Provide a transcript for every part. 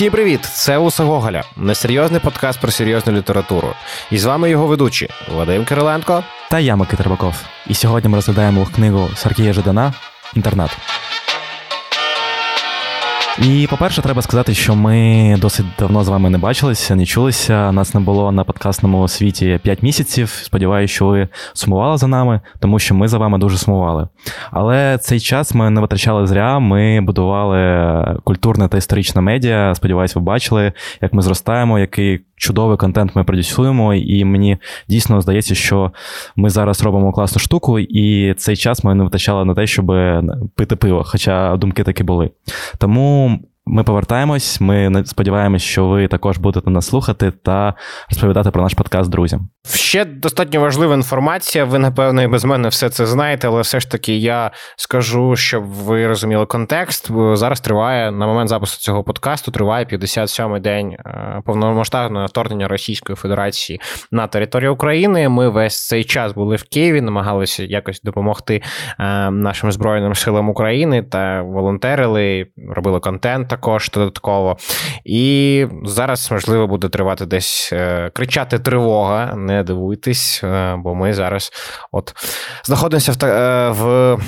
Всім привіт! Це Уса Гоголя, несерйозний подкаст про серйозну літературу. І з вами його ведучі Вадим Кириленко та я Микита Рибаков. І сьогодні ми розглядаємо книгу Сергія Жадана Інтернат. І, по-перше, треба сказати, що ми досить давно з вами не бачилися, не чулися. Нас не було на подкастному світі 5 місяців. Сподіваюся, що ви сумували за нами, тому що ми за вами дуже сумували. Але цей час ми не витрачали зря. Ми будували культурне та історичне медіа. Сподіваюсь, ви бачили, як ми зростаємо, який чудовий контент ми продюсуємо. І мені дійсно здається, що ми зараз робимо класну штуку, і цей час ми не витачали на те, щоб пити пиво, хоча думки такі були. Тому. Ми повертаємось. Ми сподіваємось, що ви також будете нас слухати та розповідати про наш подкаст друзям. Ще достатньо важлива інформація. Ви, напевно, і без мене все це знаєте, але все ж таки я скажу, щоб ви розуміли контекст. Зараз триває на момент запису цього подкасту. Триває 57-й день е, повномасштабного вторгнення Російської Федерації на територію України. Ми весь цей час були в Києві, намагалися якось допомогти е, нашим збройним силам України та волонтерили, робили контент також додатково. І зараз можливо буде тривати десь е, кричати тривога не дивуйтесь, е, бо ми зараз от знаходимося в е, в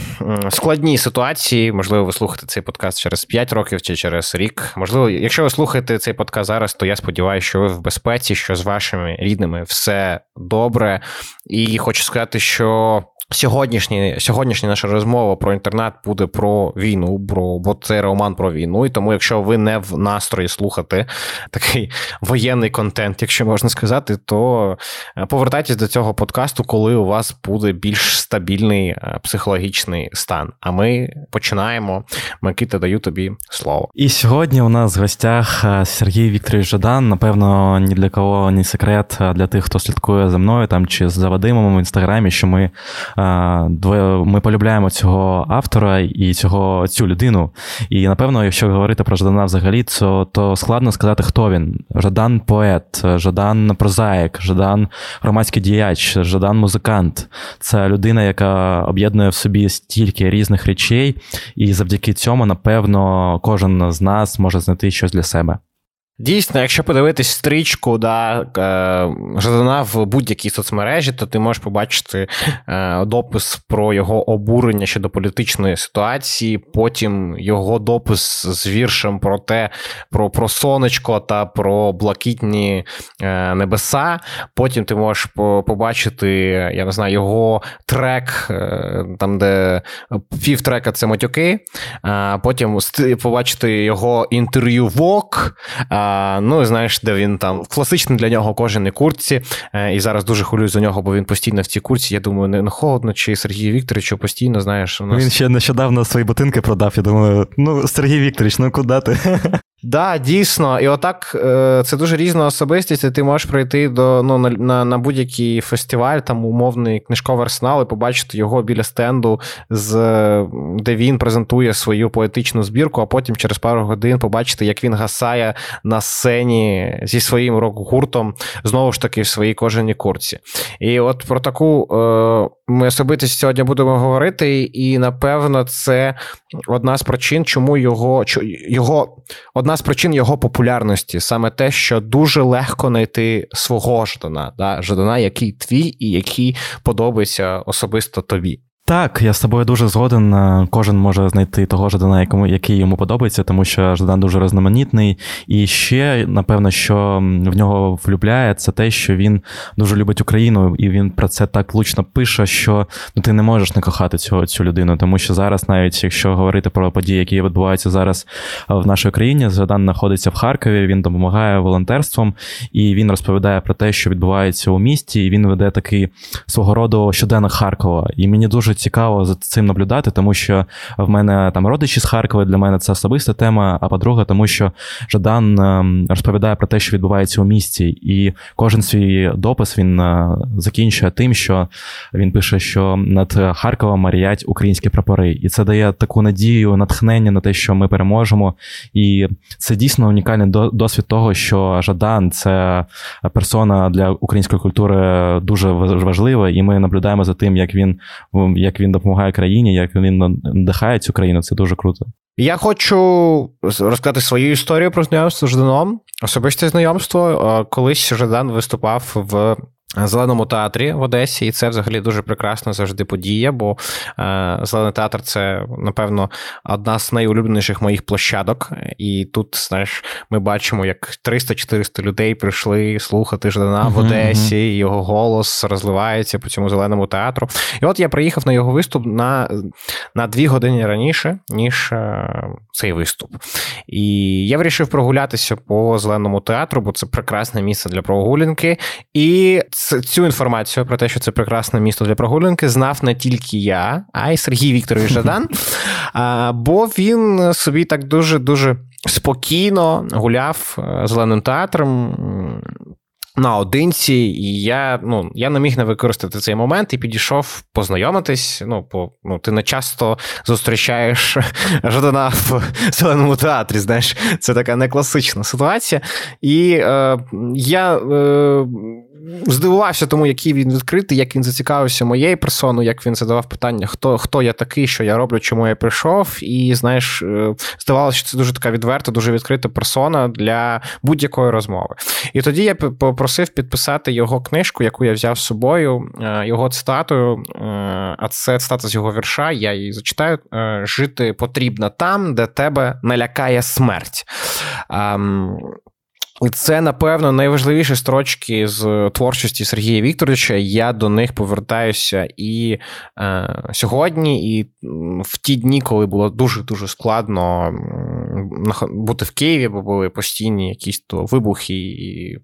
складній ситуації. Можливо, ви слухаєте цей подкаст через 5 років чи через рік. Можливо, якщо ви слухаєте цей подкаст зараз, то я сподіваюся, що ви в безпеці, що з вашими рідними все добре. І хочу сказати, що Сьогоднішні, сьогоднішня наша розмова про інтернет буде про війну, про бо це роман про війну. І тому, якщо ви не в настрої слухати такий воєнний контент, якщо можна сказати, то е, повертайтесь до цього подкасту, коли у вас буде більш стабільний е, психологічний стан. А ми починаємо. Микита, даю тобі слово. І сьогодні у нас в гостях е, Сергій Вікторович Жадан. Напевно, ні для кого ні секрет для тих, хто слідкує за мною там чи за Вадимом в інстаграмі, що ми ми полюбляємо цього автора і цього цю людину. І напевно, якщо говорити про Жадана взагалі, то, то складно сказати, хто він. Жадан поет, Жадан прозаїк, Жадан громадський діяч, Жадан музикант. Це людина, яка об'єднує в собі стільки різних речей, і завдяки цьому, напевно, кожен з нас може знайти щось для себе. Дійсно, якщо подивитись стрічку да, е, Жадана в будь-якій соцмережі, то ти можеш побачити е, допис про його обурення щодо політичної ситуації, потім його допис з віршем про те, про про сонечко та про блакитні е, небеса. Потім ти можеш побачити, я не знаю, його трек, там, де півтрека це матюки, потім побачити його інтерв'ю Вок. Ну, знаєш, де він там класичний для нього кожен куртці. курці. і зараз дуже хвилюю за нього, бо він постійно в цій куртці. Я думаю, не холодно, чи Сергій Вікторович постійно, знаєш, у нас... Він ще нещодавно свої ботинки продав. Я думаю, ну, Сергій Вікторович, ну куди ти? Да, дійсно, і отак е, це дуже різна особистість. і Ти можеш прийти до ну на на будь-який фестиваль, там умовний книжковий арсенал, і побачити його біля стенду, з де він презентує свою поетичну збірку, а потім через пару годин побачити, як він гасає на сцені зі своїм рок-гуртом, знову ж таки в своїй кожаній курці. І от про таку е, ми особисто сьогодні будемо говорити, і напевно, це одна з причин, чому його його одна з причин його популярності саме те, що дуже легко знайти свого ждана, да? Жадана, який твій і який подобається особисто тобі. Так, я з тобою дуже згоден. Е, кожен може знайти того Жадана, якому який йому подобається, тому що Жадан дуже різноманітний. І ще, напевно, що в нього влюбляє, це те, що він дуже любить Україну, і він про це так влучно пише, що ну, ти не можеш не кохати цього цю людину. Тому що зараз, навіть якщо говорити про події, які відбуваються зараз е, в нашій країні, Жадан знаходиться в Харкові, він допомагає волонтерством, і він розповідає про те, що відбувається у місті, і він веде такий свого роду щоденник Харкова. І мені дуже цікаво за цим наблюдати, тому що в мене там родичі з Харкова, для мене це особиста тема. А по-друге, тому що Жадан ем, розповідає про те, що відбувається у місті, і кожен свій допис він е, закінчує тим, що він пише, що над Харковом маріять українські прапори, і це дає таку надію, натхнення на те, що ми переможемо. І це дійсно унікальний досвід того, що Жадан це персона для української культури дуже важлива, і ми наблюдаємо за тим, як він як він допомагає країні, як він надихає цю країну. Це дуже круто. Я хочу розказати свою історію про знайомство з Жданом. Особисте знайомство. Колись Ждан виступав в Зеленому театрі в Одесі, і це взагалі дуже прекрасна завжди подія, бо е, Зелений театр це, напевно, одна з найулюбленіших моїх площадок. І тут, знаєш, ми бачимо, як 300-400 людей прийшли слухати Ждана в Одесі, і його голос розливається по цьому зеленому театру. І от я приїхав на його виступ на на дві години раніше, ніж е, цей виступ. І я вирішив прогулятися по зеленому театру, бо це прекрасне місце для прогулянки. І цю інформацію про те, що це прекрасне місто для прогулянки, знав не тільки я, а й Сергій Вікторович Жадан. Бо він собі так дуже дуже спокійно гуляв е, зеленим театром наодинці, і я ну, я не міг не використати цей момент і підійшов познайомитись. Ну, по, ну, Ти не часто зустрічаєш Жадана в зеленому театрі. Знаєш, це така некласична ситуація. І е, я. Е, Здивувався тому, який він відкритий, як він зацікавився моєю персоною, як він задавав питання, хто хто я такий, що я роблю, чому я прийшов. І знаєш, е, здавалося, що це дуже така відверта, дуже відкрита персона для будь-якої розмови. І тоді я попросив підписати його книжку, яку я взяв з собою, е, його цитатою. Е, а це цитата з його вірша. Я її зачитаю: жити потрібно там, де тебе налякає смерть. Це, напевно, найважливіші строчки з творчості Сергія Вікторовича. Я до них повертаюся і е, сьогодні, і в ті дні, коли було дуже-дуже складно бути в Києві, бо були постійні якісь то вибухи і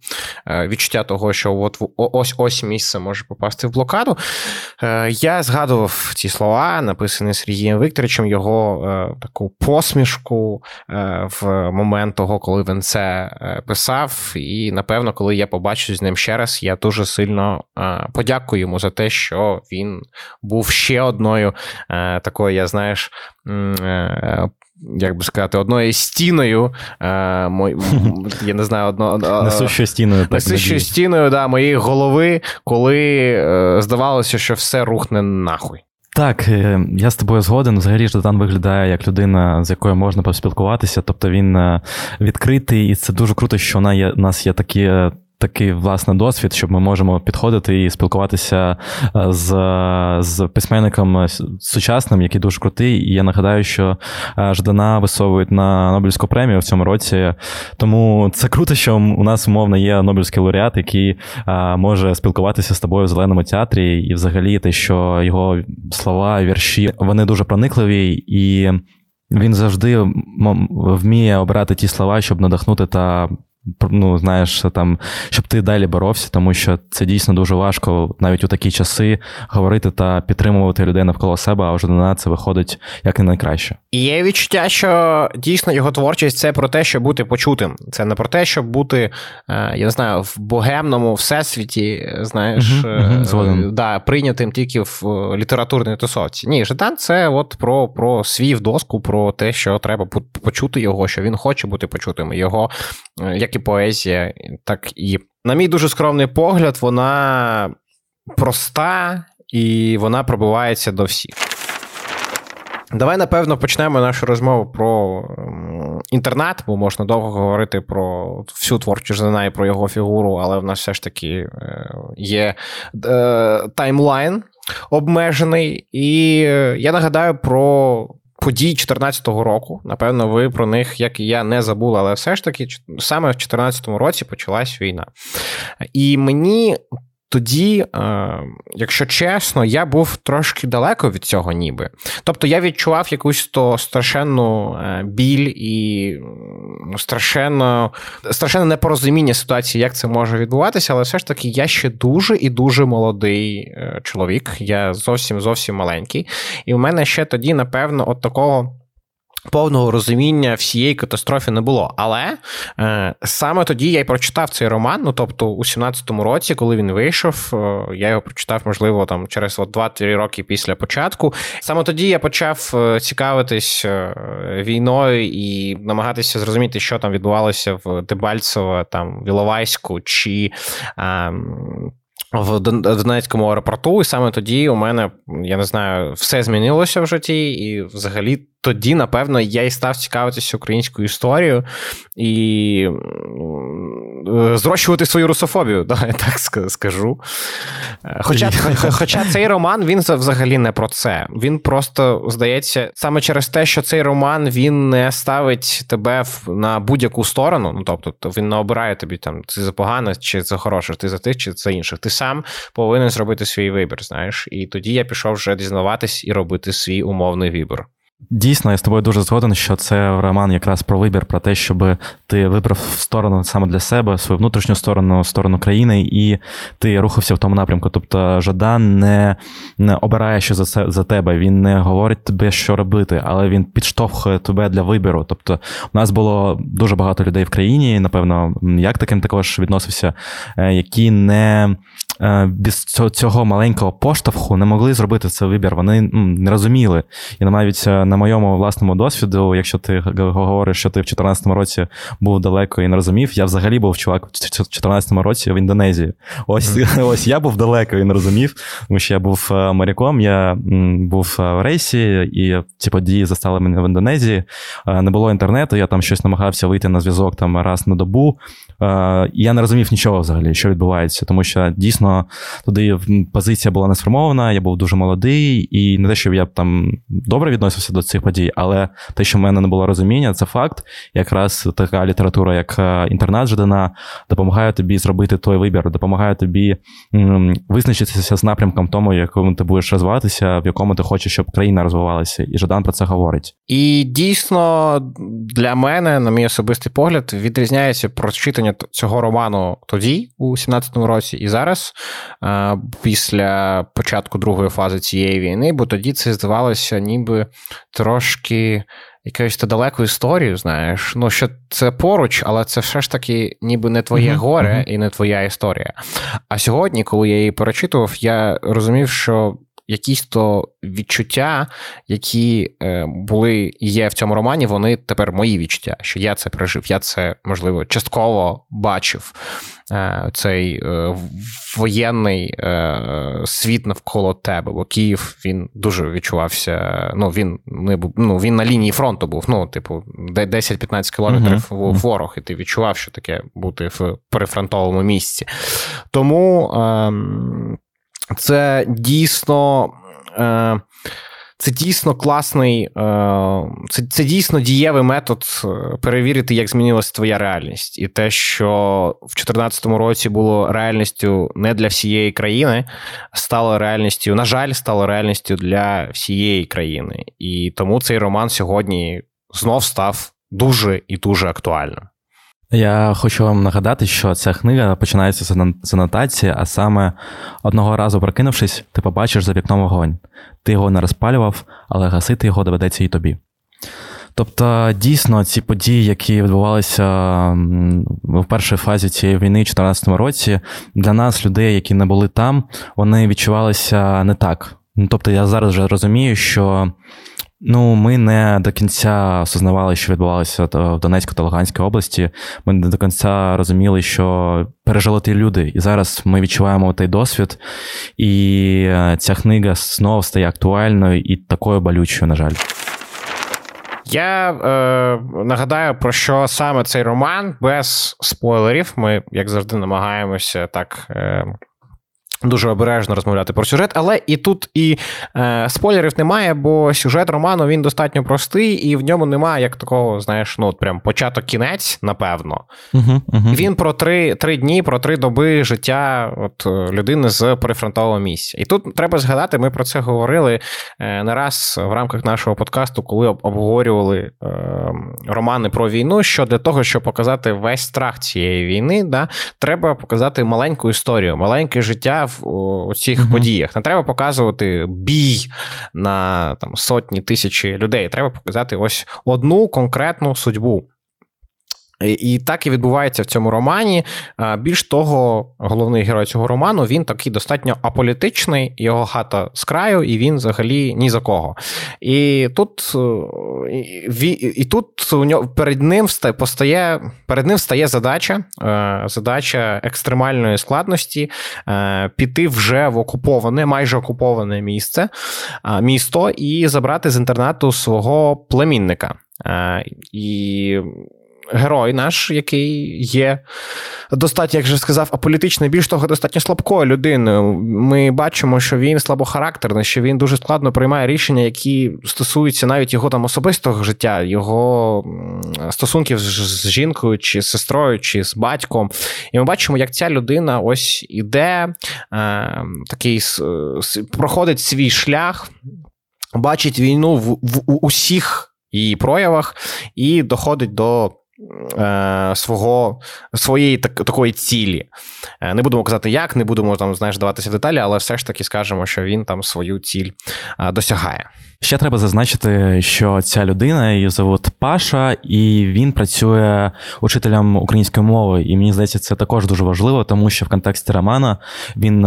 е, відчуття того, що от ось ось місце може попасти в блокаду. Е, я згадував ці слова, написані Сергієм Вікторовичем, його е, таку посмішку е, в момент того, коли він це писав написав, і напевно, коли я побачу з ним ще раз, я дуже сильно е, подякую йому за те, що він був ще одною е, такою, я знаєш. Е, як би сказати, одною стіною, е, мой, я не знаю, одно, несущою стіною, так, несущою стіною да, моєї голови, коли е, здавалося, що все рухне нахуй. Так, е, я з тобою згоден. Взагалі Ждан виглядає як людина, з якою можна поспілкуватися. Тобто він е, відкритий, і це дуже круто, що у нас є такі е, такий власне досвід, щоб ми можемо підходити і спілкуватися е, з з письменником сучасним, який дуже крутий. І я нагадаю, що е, Ждана висовують на Нобелівську премію в цьому році. Тому це круто, що у нас умовно є Нобелівський лауреат, який е, може спілкуватися з тобою в зеленому театрі, і взагалі те, що його слова, вірші вони дуже проникливі і. Він завжди вміє обрати ті слова, щоб надихнути та ну, знаєш, там, щоб ти далі боровся, тому що це дійсно дуже важко навіть у такі часи говорити та підтримувати людей навколо себе, а вже на це виходить як і найкраще. І є відчуття, що дійсно його творчість це про те, щоб бути почутим. Це не про те, щоб бути, е, я не знаю, в богемному всесвіті, знаєш, uh-huh, uh-huh, да, прийнятим тільки в літературній тусовці. Ні, Житан це от про про свій в доску, про те, що треба почути його, що він хоче бути почутим. Його як і поезія, так і, на мій дуже скромний погляд, вона проста і вона пробивається до всіх. Давай, напевно, почнемо нашу розмову про інтернет, бо можна довго говорити про всю творчу Ждана і про його фігуру, але в нас все ж таки е, є е, таймлайн обмежений. І е, я нагадаю про подій 2014 року. Напевно, ви про них, як і я, не забули, але все ж таки, саме в 2014 році почалась війна. І мені тоді, е, якщо чесно, я був трошки далеко від цього, ніби. Тобто я відчував якусь то страшенну е, біль і страшенно, страшенне непорозуміння ситуації, як це може відбуватися, але все ж таки я ще дуже і дуже молодий е, чоловік. Я зовсім зовсім маленький. І в мене ще тоді, напевно, от такого. Повного розуміння всієї катастрофи не було. Але е, саме тоді я й прочитав цей роман. Ну тобто, у 17-му році, коли він вийшов, е, я його прочитав, можливо, там через 2-3 роки після початку. Саме тоді я почав е, цікавитись е, війною і намагатися зрозуміти, що там відбувалося в Дебальцево, там в Іловайську чи. Ем, в Донецькому аеропорту, і саме тоді у мене, я не знаю, все змінилося в житті, і взагалі тоді, напевно, я і став цікавитися українською історією і зрощувати свою русофобію, да, я так скажу. Хоча хоча цей роман він взагалі не про це. Він просто здається, саме через те, що цей роман він не ставить тебе на будь-яку сторону. Ну тобто, він не обирає тобі там це за погане чи за хороше, ти за тих, чи за інших. Ти сам повинен зробити свій вибір. Знаєш, і тоді я пішов вже дізнаватись і робити свій умовний вибір. Дійсно, я з тобою дуже згоден, що це роман якраз про вибір, про те, щоб ти вибрав сторону саме для себе, свою внутрішню сторону, сторону країни, і ти рухався в тому напрямку. Тобто Жадан не не обирає що за за тебе, він не говорить тобі, що робити, але він підштовхує тебе для вибору. Тобто, у нас було дуже багато людей в країні, напевно, як таким також відносився, е, які не Е, без цього маленького поштовху не могли зробити цей вибір. Вони не розуміли. І навіть на моєму власному досвіду, якщо ти говориш, що ти в 2014 році був далеко і не розумів, я взагалі був чувак в 2014 році в Індонезії. Ось mm-hmm. ось я був далеко і не розумів, тому що я був е, моряком, я був в рейсі, і ці події застали мене в Індонезії. Не було інтернету, я там щось намагався вийти на зв'язок там раз на добу. І я не розумів нічого взагалі, що відбувається, тому що дійсно туди позиція була не сформована, я був дуже молодий, і не те, що я б там добре відносився до цих подій, але те, що в мене не було розуміння, це факт. Якраз така література, як е, інтернат Жадана, допомагає тобі зробити той вибір, допомагає тобі визначитися з напрямком тому, якому ти будеш розвиватися, в якому ти хочеш, щоб країна розвивалася. І Жадан про це говорить. І дійсно для мене, на мій особистий погляд, відрізняється прочитання читання цього роману тоді, у 17-му році, і зараз, після початку другої фази цієї війни, бо тоді це здавалося, ніби трошки. Якоюсь та далеку історію, знаєш, ну що це поруч, але це все ж таки ніби не твоє uh-huh, горе і не твоя історія. А сьогодні, коли я її перечитував, я розумів, що якісь то відчуття, які е, були і є в цьому романі, вони тепер мої відчуття, що я це пережив. Я це можливо частково бачив. Е, цей е, воєнний світ навколо тебе, бо Київ він дуже відчувався. Ну він не був, ну він на лінії фронту був. Ну, типу, 10-15 кілометрів uh-huh. ворог, і ти відчував, що таке бути в перефронтовому місці. Тому. Ем, це дійсно. Е, це дійсно класний, е, це це дійсно дієвий метод е, перевірити, як змінилася твоя реальність. І те, що в 2014 році було реальністю не для всієї країни, стало реальністю, на жаль, стало реальністю для всієї країни. І тому цей роман сьогодні знов став дуже і дуже актуальним. Я хочу вам нагадати, що ця книга починається з анотації, а саме одного разу прокинувшись, ти побачиш за вікном вогонь. Ти його не розпалював, але гасити його доведеться і тобі. Тобто, дійсно, ці події, які відбувалися в першій фазі цієї війни, в 2014 році, для нас, людей, які не були там, вони відчувалися не так. Ну, тобто, я зараз вже розумію, що Ну, ми не до кінця осознавали, що відбувалося в Донецьку та Луганській області. Ми не до кінця розуміли, що пережили ті люди. І зараз ми відчуваємо той досвід, і е, ця книга знову стає актуальною і такою болючою, на жаль. Я е, нагадаю, про що саме цей роман без спойлерів. Ми, як завжди, намагаємося так. Е, Дуже обережно розмовляти про сюжет, але і тут і е, спойлерів немає, бо сюжет роману він достатньо простий, і в ньому немає як такого, знаєш, ну от прям початок-кінець, напевно. Uh-huh, uh-huh. Він про три три дні, про три доби життя от, людини з перифронтового місця. І тут треба згадати, ми про це говорили е, не раз в рамках нашого подкасту, коли обговорювали е, романи про війну. Що для того, щоб показати весь страх цієї війни, да, треба показати маленьку історію, маленьке життя в цих uh подіях. Не треба показувати бій на там сотні тисячі людей. Треба показати ось одну конкретну судьбу. І так і відбувається в цьому романі. Більш того, головний герой цього роману він такий достатньо аполітичний, його хата з краю, і він взагалі ні за кого. І тут і, і тут у нього перед ним постає, перед ним стає задача, е, задача екстремальної складності е, піти вже в окуповане, майже окуповане місце, місто і забрати з інтернату свого племінника. Е, і герой наш, який є достатньо, як же сказав, аполітичний, більш того, достатньо слабкою людиною. Ми бачимо, що він слабохарактерний, що він дуже складно приймає рішення, які стосуються навіть його там особистого життя, його стосунків з жінкою, чи з сестрою, чи з батьком. І ми бачимо, як ця людина ось іде, е, такий проходить свій шлях, бачить війну в, в, в усіх її проявах і доходить до свого, своєї так, такої цілі. Е, не будемо казати, як, не будемо там, знаєш, даватися в деталі, але все ж таки скажемо, що він там свою ціль е, досягає. Ще треба зазначити, що ця людина її зовут Паша, і він працює учителем української мови. І мені здається, це також дуже важливо, тому що в контексті романа він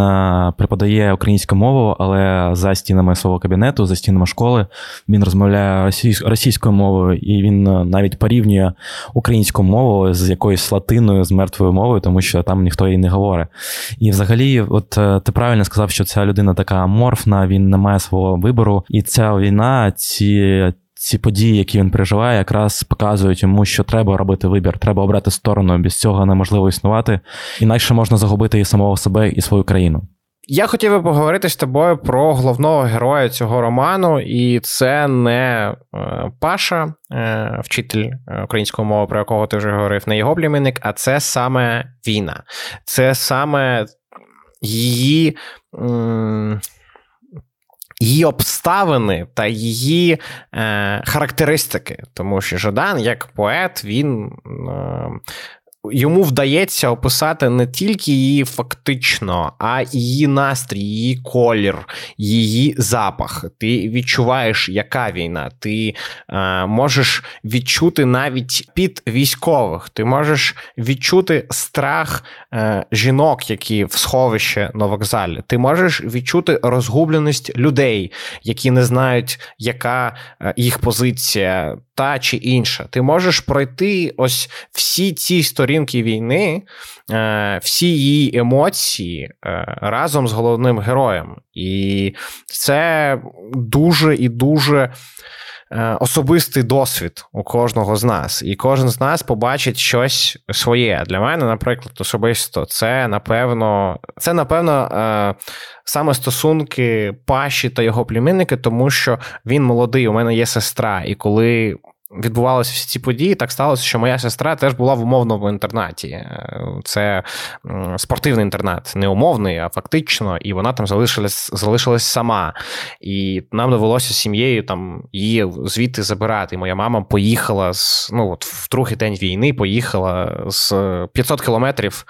преподає українську мову, але за стінами свого кабінету, за стінами школи, він розмовляє російською мовою, і він навіть порівнює українську мову з якоюсь латиною, з мертвою мовою, тому що там ніхто її не говорить. І взагалі, от е, ти правильно сказав, що ця людина така аморфна, він не має свого вибору, і ця війна, ці. Ці події, які він переживає, якраз показують йому, що треба робити вибір, треба обрати сторону. Без цього неможливо існувати, інакше можна загубити і самого себе, і свою країну. Я хотів би поговорити з тобою про головного героя цього роману, і це не е, Паша, е, вчитель е, української мови, про якого ти вже говорив, не його племінник, а це саме війна. Це саме її. Її обставини та її е, характеристики, тому що Жадан, як поет, він е, Йому вдається описати не тільки її фактично, а її настрій, її колір, її запах. Ти відчуваєш, яка війна. Ти е, можеш відчути навіть під військових. Ти можеш відчути страх е, жінок, які в сховище на вокзалі. Ти можеш відчути розгубленість людей, які не знають, яка е, їх позиція та чи інша. Ти можеш пройти ось всі ці сторінки війни, е, всі її емоції е, разом з головним героєм. І це дуже і дуже. Е, особистий досвід у кожного з нас, і кожен з нас побачить щось своє. Для мене, наприклад, особисто, це напевно, це напевно саме стосунки Паші та його племінники, тому що він молодий. У мене є сестра, і коли відбувалися всі ці події, так сталося, що моя сестра теж була в умовному інтернаті. Е, це спортивний інтернат, не умовний, а фактично, і вона там залишилась залишилась сама. І нам довелося з сім'єю там її звідти забирати. моя мама поїхала з ну от в другий день війни, поїхала з 500 кілометрів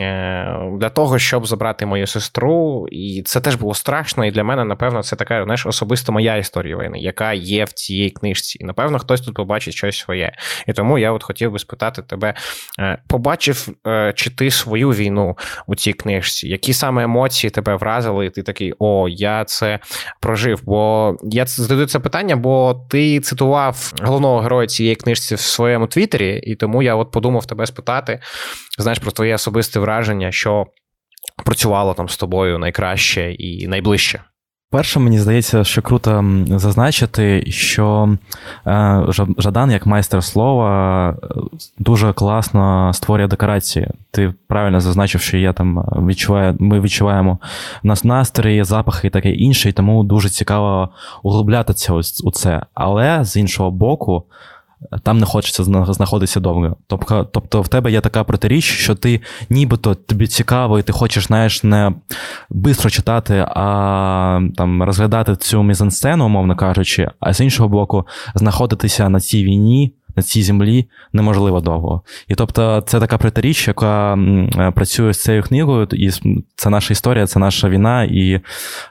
е, для того, щоб забрати мою сестру. І це теж було страшно. І для мене, напевно, це така знаєш, особисто моя історія війни, яка є в цій книжці. І напевно, хтось тут побачить щось своє. І тому я от хотів би спитати тебе: е, побачив е, чи ти свою війну у цій книжці? Які саме емоції тебе вразили? І ти такий, о, я це прожив. Бо я задаю це питання, бо ти цитував головного героя цієї книжці в своєму твіттері, і тому я от подумав тебе спитати, знаєш, про твоє особисте враження, що працювало там з тобою найкраще і найближче. Перше, мені здається, що круто зазначити, що е, Жадан, як майстер слова, дуже класно створює декорації. Ти правильно зазначив, що я там відчуваю, ми відчуваємо нас настрої, запахи і таке інше, і тому дуже цікаво углублятися у це. Але з іншого боку там не хочеться знаходитися довго. Тобто, тобто в тебе є така протиріч, що ти нібито тобі цікаво, і ти хочеш, знаєш, не швидко читати, а там розглядати цю мізансцену, умовно кажучи, а з іншого боку, знаходитися на цій війні на цій землі неможливо довго. І тобто, це така протиріч, яка е, працює з цією книгою, і це наша історія, це наша війна. І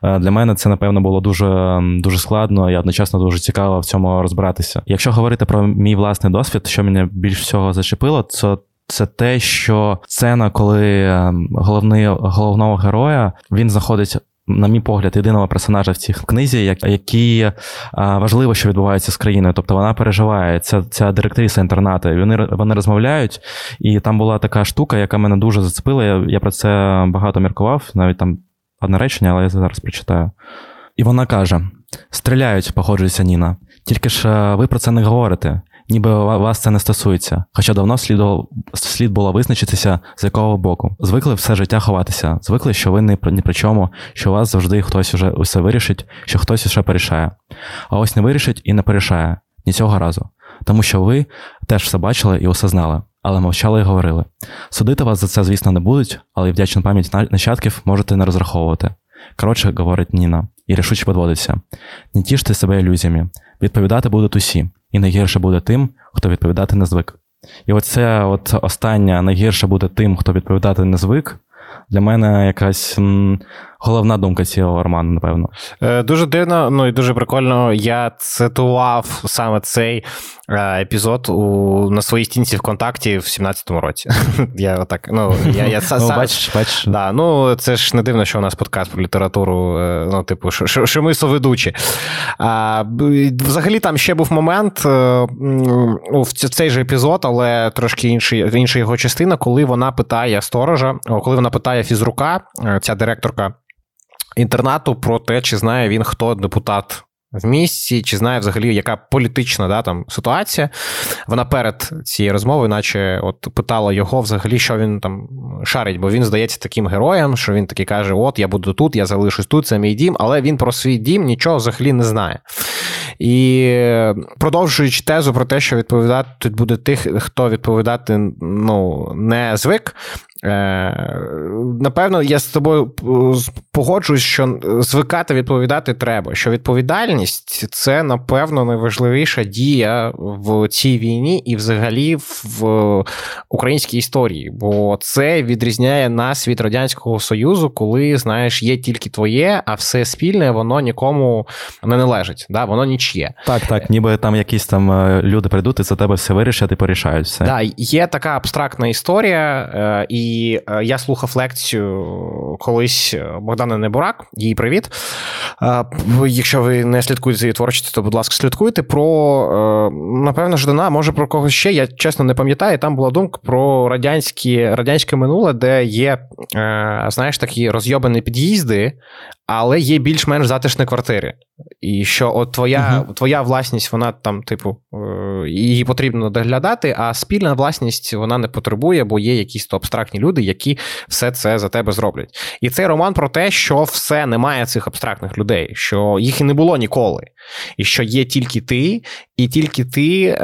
е, для мене це, напевно, було дуже дуже складно і одночасно дуже цікаво в цьому розбиратися. Якщо говорити про мій власний досвід, що мене більш всього зачепило, це. Це те, що сцена, коли ем, головний головного героя він знаходить на мій погляд, єдиного персонажа в цій книзі, який важливо, що відбувається з країною. Тобто вона переживає ця ця директриса інтернату. Вони вони розмовляють, і там була така штука, яка мене дуже зацепила. Я, я про це багато міркував, навіть там одне речення, але я зараз прочитаю. І вона каже: стріляють, погоджується Ніна. Тільки ж ви про це не говорите ніби вас це не стосується. Хоча давно слід, слід було визначитися, з якого боку. Звикли все життя ховатися, звикли, що ви не ні при чому, що вас завжди хтось уже усе вирішить, що хтось усе порішає. А ось не вирішить і не порішає ні цього разу. Тому що ви теж все бачили і усе знали, але мовчали і говорили. Судити вас за це, звісно, не будуть, але вдячну пам'ять нащадків можете не розраховувати. Коротше, говорить Ніна, і рішуче підводиться. Не тіште себе ілюзіями. Відповідати будуть усі, і найгірше буде тим, хто відповідати не звик. І оце от останнє найгірше буде тим, хто відповідати не звик. Для мене якась головна думка цього роману, напевно. Е, дуже дивно, ну і дуже прикольно. Я цитував саме цей е, епізод у, на своїй стінці ВКонтакті в 17-му році. Я отак, ну, я, я ну, бачиш, бачиш. Да, ну, це ж не дивно, що у нас подкаст про літературу, е, ну, типу, що, що, ми соведучі. А, Взагалі, там ще був момент ну, в цей же епізод, але трошки інший, інша його частина, коли вона питає сторожа, коли вона питає фізрука, ця директорка інтернату про те, чи знає він, хто депутат. В місті, чи знає взагалі, яка політична да, там ситуація. Вона перед цією розмовою, наче от питала його взагалі, що він там шарить, бо він здається таким героєм, що він такий каже: От, я буду тут, я залишусь тут, це мій дім, але він про свій дім нічого взагалі не знає. І продовжуючи тезу про те, що відповідати тут буде тих, хто відповідати ну, не звик, напевно, я з тобою погоджуюсь, що звикати відповідати треба. Що відповідальність це, напевно, найважливіша дія в цій війні і взагалі в українській історії. Бо це відрізняє нас від Радянського Союзу, коли, знаєш, є тільки твоє, а все спільне, воно нікому не належить. Да? Воно нічє. Так, так, ніби там якісь там е, люди прийдуть і за тебе все вирішать і порішають. все. Да, Є така абстрактна історія. Е, і і е, я слухав лекцію колись е, Богдана Небурак, її привіт. Е, якщо ви не слідкуєте за її творчістю, то, будь ласка, слідкуйте про, напевно, Ждана, може про когось ще. Я чесно не пам'ятаю. Там була думка про радянські, радянське минуле, де є, знаєш, такі розйобані під'їзди, але є більш-менш затишні квартири. І що от твоя uh твоя власність, вона там, типу, е, її потрібно доглядати, а спільна власність вона не потребує, бо є якісь то абстрактні люди, які все це за тебе зроблять. І цей роман про те, що все немає цих абстрактних людей, що їх і не було ніколи, і що є тільки ти, і тільки ти е,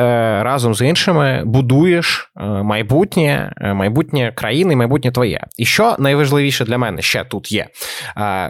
разом з іншими будуєш е, майбутнє, майбутнє країни, майбутнє твоє. І що найважливіше для мене ще тут є.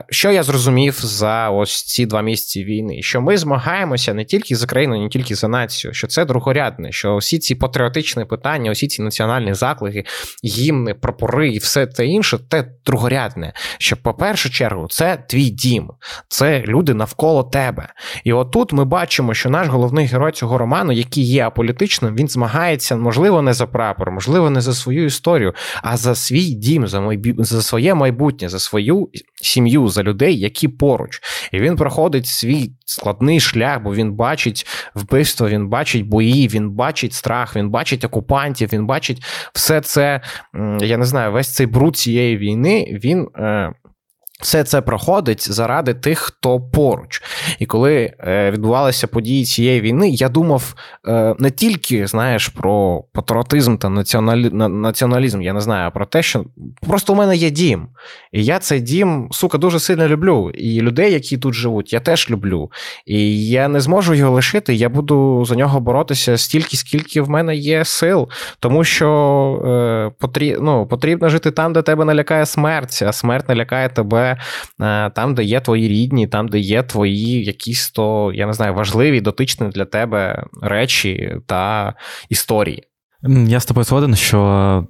Що я зрозумів за ось ці два місяці війни, що ми змагаємося не тільки за країну, не тільки за націю, що це другорядне, що всі ці патріотичні питання, усі ці національні заклики, гімни, прапори і все те інше, те другорядне. Що, по першу чергу, це твій дім, це люди навколо тебе. І отут ми бачимо, що наш головний герой цього роману, який є аполітичним, він змагається, можливо, не за прапор, можливо, не за свою історію, а за свій дім, за майбі... за своє майбутнє, за свою сім'ю, за людей, які поруч. І він проходить свій складний шлях, бо він бачить вбивство, він бачить бої, він бачить страх, він бачить окупантів, він бачить все це. Я не знаю, весь цей бруд цієї війни. він... Все це проходить заради тих, хто поруч. І коли е, відбувалися події цієї війни, я думав е, не тільки знаєш про патріотизм та націоналізм, я не знаю, а про те, що просто у мене є дім. І я цей дім, сука, дуже сильно люблю. І людей, які тут живуть, я теж люблю. І я не зможу його лишити. Я буду за нього боротися стільки, скільки в мене є сил. Тому що е, потрібно, ну, потрібно жити там, де тебе налякає смерть, а смерть налякає тебе е, там, де є твої рідні, там, де є твої якісь то, я не знаю, важливі, дотичні для тебе речі та історії. Я з тобою згоден, що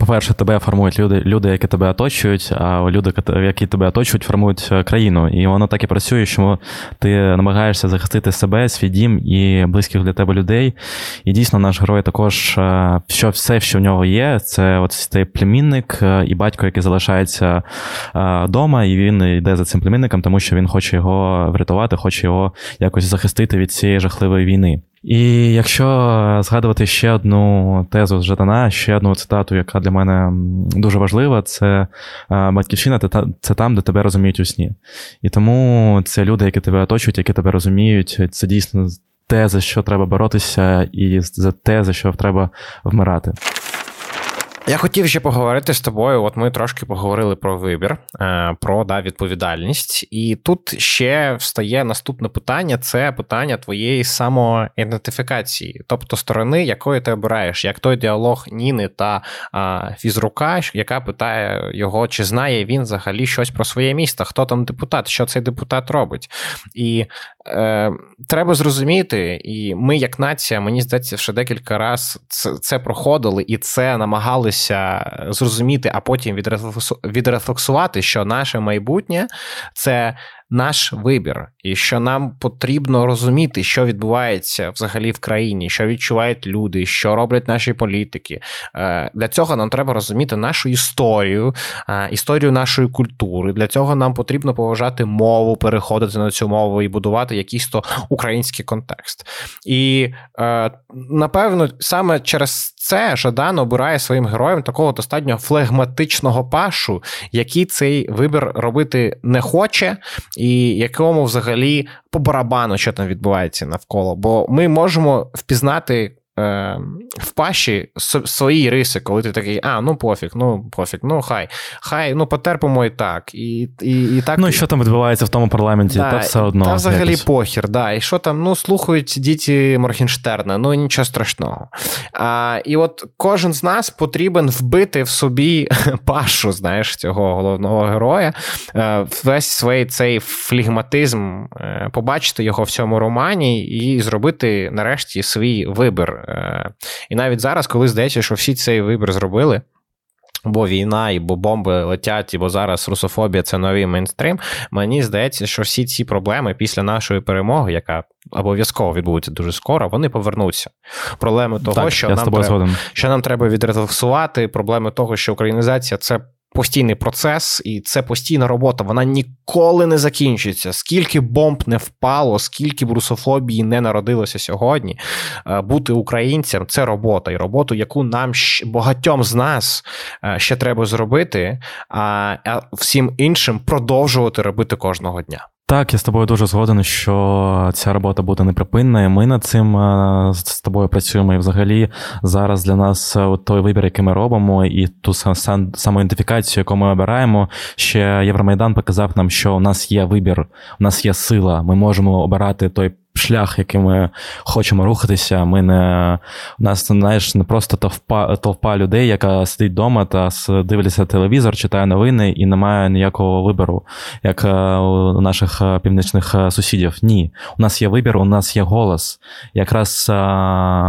по-перше, тебе формують люди, люди, які тебе оточують, а люди, які тебе оточують, формують е, країну. І воно так і працює, що ти намагаєшся захистити себе, свій дім і близьких для тебе людей. І дійсно, наш герой також, е, що все, що в нього є, це от цей племінник е, і батько, який залишається вдома, і він йде за цим племінником, тому що він хоче його врятувати, хоче його якось захистити від цієї жахливої війни. І якщо згадувати ще одну тезу з Жадана, ще одну цитату, яка для мене дуже важлива, це е, батьківщина, це там, де тебе розуміють у сні. І тому це люди, які тебе оточують, які тебе розуміють, це дійсно те, за що треба боротися, і за те, за що треба вмирати. Я хотів ще поговорити з тобою. От ми трошки поговорили про вибір, е, про да, відповідальність. І тут ще встає наступне питання: це питання твоєї самоідентифікації, тобто сторони, якої ти обираєш, як той діалог Ніни та а, фізрука, яка питає його, чи знає він взагалі щось про своє місто, хто там депутат, що цей депутат робить. І е, треба зрозуміти, і ми, як нація, мені здається, вже декілька разів це, це проходили і це намагалися намагатися зрозуміти, а потім відрефлексувати, що наше майбутнє це наш вибір, і що нам потрібно розуміти, що відбувається взагалі в країні, що відчувають люди, що роблять наші політики. Е, для цього нам треба розуміти нашу історію, е, історію нашої культури. Для цього нам потрібно поважати мову, переходити на цю мову і будувати якийсь то український контекст. І е, напевно, саме через це Жадан обирає своїм героям такого достатньо флегматичного пашу, який цей вибір робити не хоче, і якому взагалі по барабану, що там відбувається навколо. Бо ми можемо впізнати е, в паші свої риси, коли ти такий, а, ну пофіг, ну пофіг, ну хай, хай, ну потерпимо і так. І, і, і так. Ну і що там відбувається в тому парламенті, да, та все одно. Та взагалі якось. похір, да. І що там, ну, слухають діти Морхенштерна, ну нічого страшного. А, І от кожен з нас потрібен вбити в собі пашу, знаєш, цього головного героя, е, весь свій цей флігматизм, е, побачити його в цьому романі і зробити нарешті свій вибір. Е, і навіть зараз, коли здається, що всі цей вибір зробили. Бо війна, і бо бомби летять, і бо зараз русофобія це новий мейнстрим. Мені здається, що всі ці проблеми після нашої перемоги, яка обов'язково відбудеться дуже скоро, вони повернуться. Проблеми того, так, що нам треба, що нам треба відрефлексувати, проблеми того, що українізація це постійний процес, і це постійна робота. Вона ніколи не закінчиться. Скільки бомб не впало, скільки брусофобії не народилося сьогодні. Е, бути українцем це робота, і роботу, яку нам багатьом з нас е, ще треба зробити, а всім іншим продовжувати робити кожного дня. Так, я з тобою дуже згоден, що ця робота буде неприпинною. Ми над цим е, з тобою працюємо. І взагалі зараз для нас е, той вибір, який ми робимо, і ту самоідентифікацію, яку ми обираємо, ще Євромайдан показав нам, що у нас є вибір, у нас є сила. Ми можемо обирати той шлях, яким ми хочемо рухатися. Ми не у нас знаєш, не просто товпа товпа людей, яка сидить вдома та дивиться телевізор, читає новини і не має ніякого вибору, як е, у наших е, північних е, сусідів. Ні, у нас є вибір, у нас є голос. Якраз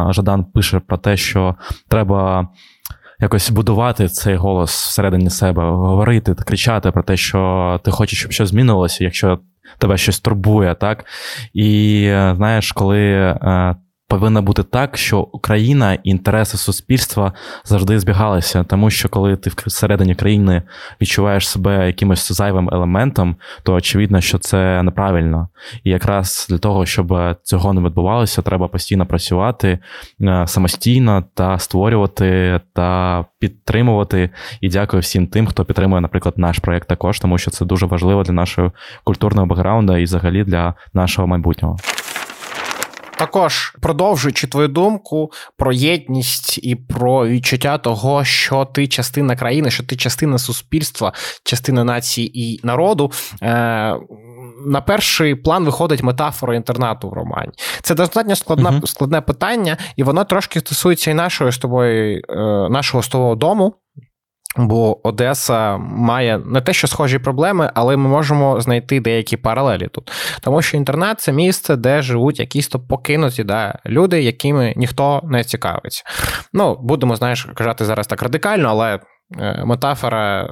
Жадан пише про те, що треба. Якось будувати цей голос всередині себе, говорити, кричати про те, що ти хочеш, щоб щось змінилося. Якщо тебе щось турбує, так? І е, знаєш, коли повинно бути так, що Україна і інтереси суспільства завжди збігалися, тому що коли ти всередині країни відчуваєш себе якимось зайвим елементом, то очевидно, що це неправильно. І якраз для того, щоб цього не відбувалося, треба постійно працювати е, самостійно та створювати та підтримувати. І дякую всім тим, хто підтримує, наприклад, наш проект також, тому що це дуже важливо для нашого культурного бекграунду і взагалі для нашого майбутнього. Також продовжуючи твою думку про єдність і про відчуття того, що ти частина країни, що ти частина суспільства, частина нації і народу. Е- на перший план виходить метафора інтернату в романі. Це достатньо складне, uh-huh. складне питання, і воно трошки стосується і нашої з тобою, е, нашого з тобою дому. Бо Одеса має не те, що схожі проблеми, але ми можемо знайти деякі паралелі тут. Тому що інтернат це місце, де живуть якісь то покинуті да, люди, якими ніхто не цікавиться. Ну, будемо, знаєш, казати зараз так радикально, але метафора е,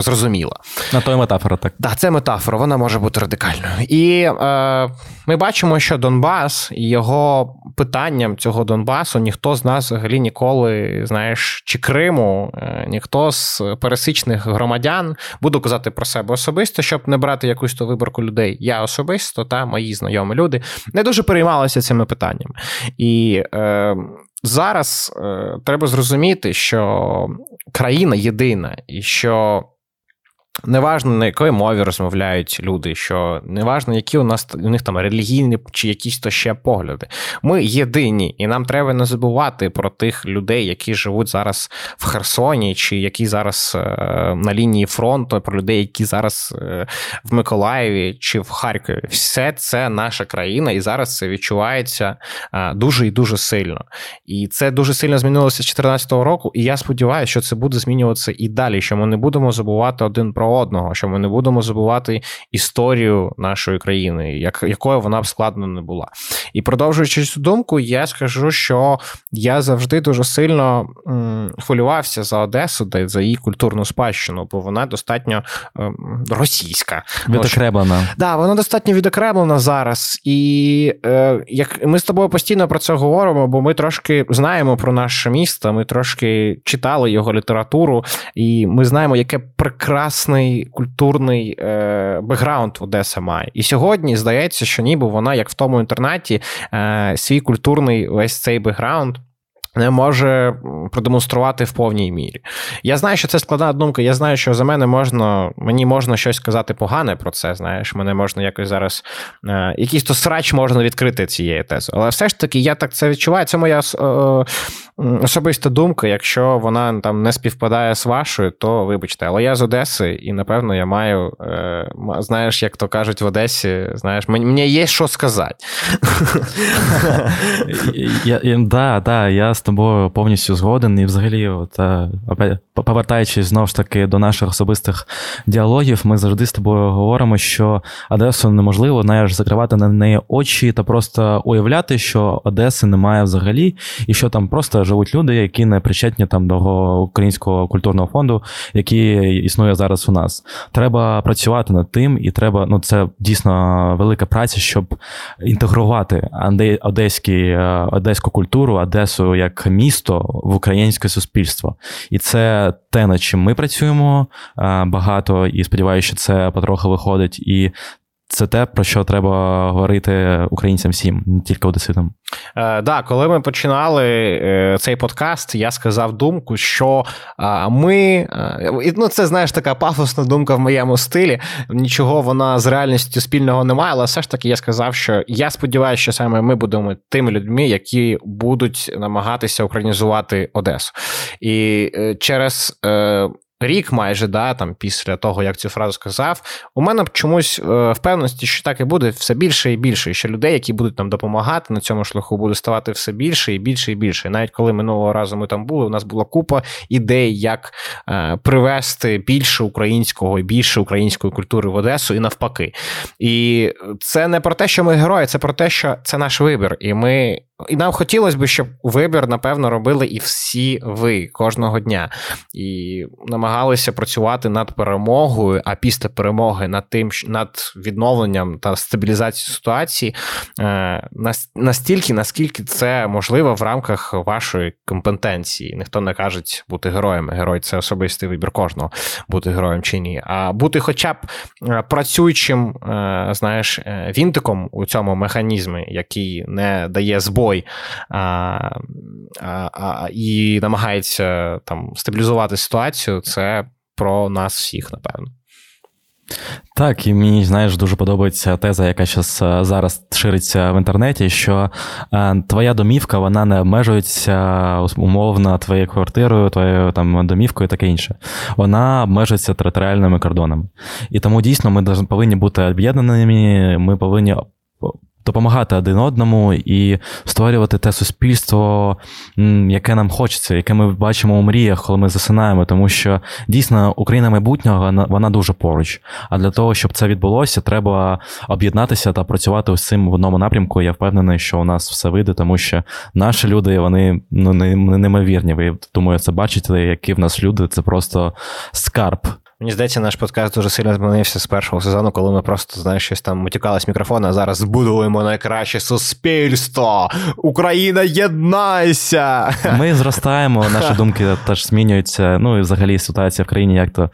зрозуміла. На то і метафора, так. Так, це метафора, вона може бути радикальною. І е, ми бачимо, що Донбас і його питанням цього Донбасу ніхто з нас взагалі ніколи, знаєш, чи Криму, е, ніхто з пересічних громадян, буду казати про себе особисто, щоб не брати якусь то виборку людей. Я особисто та мої знайомі люди не дуже переймалися цими питаннями. І е, зараз е, треба зрозуміти, що країна єдина, і що Неважно, на якої мові розмовляють люди, що неважно, які у нас у них там релігійні чи якісь то ще погляди. Ми єдині, і нам треба не забувати про тих людей, які живуть зараз в Херсоні, чи які зараз е, на лінії фронту, про людей, які зараз е, в Миколаєві чи в Харкові. Все це наша країна, і зараз це відчувається е, дуже і дуже сильно. І це дуже сильно змінилося з 2014 року. І я сподіваюся, що це буде змінюватися і далі, що ми не будемо забувати один про одного, що ми не будемо забувати історію нашої країни, як, якою вона б складно не була. І продовжуючи цю думку, я скажу, що я завжди дуже сильно м, хвилювався за Одесу, де за її культурну спадщину, бо вона достатньо м, російська. Відокремлена. Так, да, вона достатньо відокремлена зараз. І е, як ми з тобою постійно про це говоримо, бо ми трошки знаємо про наше місто, ми трошки читали його літературу, і ми знаємо, яке прекрасне різний культурний е, бекграунд Одеса має. І сьогодні здається, що ніби вона, як в тому інтернаті, е, свій культурний весь цей бекграунд не може продемонструвати в повній мірі. Я знаю, що це складна думка. Я знаю, що за мене можна, мені можна щось сказати погане про це. Знаєш, мене можна якось зараз е, якийсь то срач можна відкрити цією тезою. Але все ж таки, я так це відчуваю. Це моя е, особиста думка. Якщо вона там не співпадає з вашою, то вибачте. Але я з Одеси, і напевно я маю, е, знаєш, як то кажуть в Одесі, знаєш, мені є що сказати. Так, так, я з тобою повністю згоден. І взагалі, от, е, повертаючись знову ж таки до наших особистих діалогів, ми завжди з тобою говоримо, що Одесу неможливо знаєш, закривати на неї очі та просто уявляти, що Одеси немає взагалі, і що там просто живуть люди, які не причетні там до українського культурного фонду, який існує зараз у нас. Треба працювати над тим, і треба, ну це дійсно велика праця, щоб інтегрувати одеський, е, одеську культуру, Одесу як місто в українське суспільство. І це те, над чим ми працюємо багато, і сподіваюся, що це потроху виходить. І це те, про що треба говорити українцям всім, не тільки одеситам. Так, е, да, коли ми починали е, цей подкаст, я сказав думку, що е, ми ну це знаєш така пафосна думка в моєму стилі. Нічого вона з реальністю спільного немає, але все ж таки я сказав, що я сподіваюся, що саме ми будемо тими людьми, які будуть намагатися українізувати Одесу. І через рік майже да, там, після того, як цю фразу сказав, у мене чомусь е, впевненості, що так і буде все більше і більше. І що людей, які будуть нам допомагати на цьому шляху, буде ставати все більше і більше і більше. І навіть коли минулого разу ми там були, у нас була купа ідей, як е, привести більше українського і більше української культури в Одесу і навпаки. І це не про те, що ми герої, це про те, що це наш вибір. І ми і нам хотілося б, щоб вибір, напевно, робили і всі ви кожного дня. І намагалися працювати над перемогою, а після перемоги над тим, над відновленням та стабілізацією ситуації е, настільки, наскільки це можливо в рамках вашої компетенції. Ніхто не каже бути героєм. Герой це особистий вибір кожного, бути героєм чи ні. А бути хоча б е, працюючим, е, знаєш, вінтиком у цьому механізмі, який не дає збою герой а, а, і намагається там стабілізувати ситуацію, це про нас всіх, напевно. Так, і мені знаєш, дуже подобається теза, яка щас, е, зараз шириться в інтернеті, що е, твоя домівка вона не обмежується умовно твоєю квартирою, твоєю там домівкою і таке інше. Вона обмежується територіальними кордонами. І тому дійсно ми повинні бути об'єднаними, ми повинні допомагати один одному і створювати те суспільство, яке нам хочеться, яке ми бачимо у мріях, коли ми засинаємо, тому що дійсно Україна майбутнього вона дуже поруч. А для того, щоб це відбулося, треба об'єднатися та працювати ось цим в одному напрямку. Я впевнений, що у нас все вийде, тому що наші люди вони ну неймовірні. Ви думаю, це бачите, які в нас люди. Це просто скарб. Мені здається, наш подкаст дуже сильно змінився з першого сезону, коли ми просто знаєш, щось там утікали з мікрофона. а зараз збудуємо найкраще суспільство. Україна, єднайся! Ми зростаємо, наші думки теж змінюються. Ну і взагалі ситуація в країні як то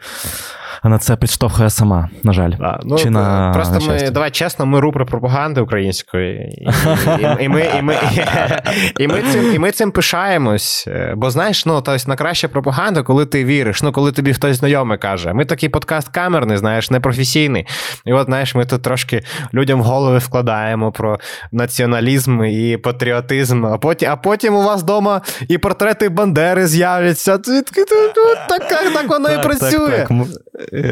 на це підштовхує сама, на жаль. А, ну, Чи на Просто на ми, давай чесно, ми рупри пропаганди української, і, і, і, ми і, ми, і, ми цим і ми цим пишаємось. Бо знаєш, ну тобто на краща пропаганда, коли ти віриш, ну коли тобі хтось знайомий каже. Ми такий подкаст камерний, знаєш, непрофесійний. І от знаєш, ми тут трошки людям в голови вкладаємо про націоналізм і патріотизм, а потім а потім у вас вдома і портрети Бандери з'являться. Так, так воно і працює.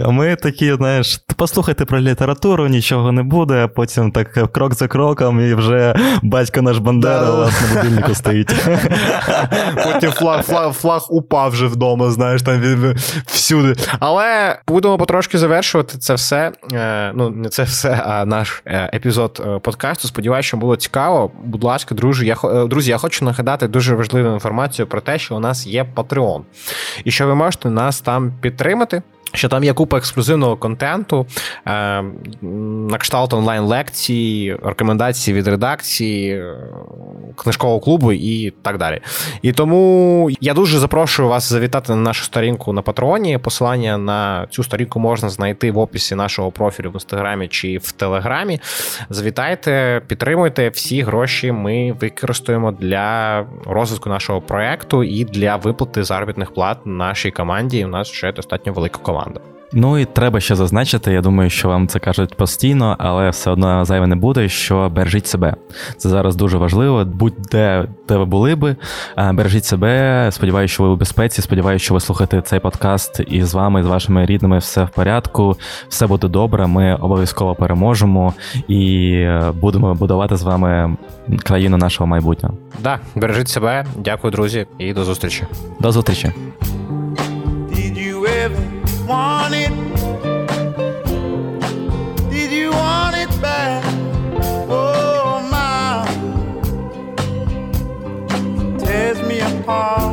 А ми такі, знаєш, послухайте про літературу, нічого не буде, а потім так крок за кроком, і вже батько наш Бандера у вас на будильнику стоїть. Потім флаг флаг, флаг упав вже вдома, знаєш, там всюди. Але будемо потрошки завершувати це все. Е, ну, не це все, а наш е, епізод е, подкасту. Сподіваюся, що було цікаво. Будь ласка, друзі, я друзі, я хочу нагадати дуже важливу інформацію про те, що у нас є Patreon. І що ви можете нас там підтримати. Що там є купа ексклюзивного контенту, е, на кшталт онлайн-лекцій, рекомендації від редакції, е, книжкового клубу і так далі. І тому я дуже запрошую вас завітати на нашу сторінку на патроні. Посилання на цю сторінку можна знайти в описі нашого профілю в інстаграмі чи в Телеграмі. Завітайте, підтримуйте всі гроші. Ми використаємо для розвитку нашого проекту і для виплати заробітних плат нашій команді. У нас вже достатньо велика команда команда. Ну і треба ще зазначити, я думаю, що вам це кажуть постійно, але все одно зайве не буде, що бережіть себе. Це зараз дуже важливо. Будь-де де ви були би, бережіть себе. Сподіваюся, що ви у безпеці. Сподіваюся, що ви слухаєте цей подкаст і з вами, і з вашими рідними, все в порядку, все буде добре. Ми обов'язково переможемо і е, будемо будувати з вами країну нашого майбутнього. Да, бережіть себе. Дякую, друзі, і до зустрічі. До зустрічі. Want it? Did you want it back? Oh, my. Tears me apart.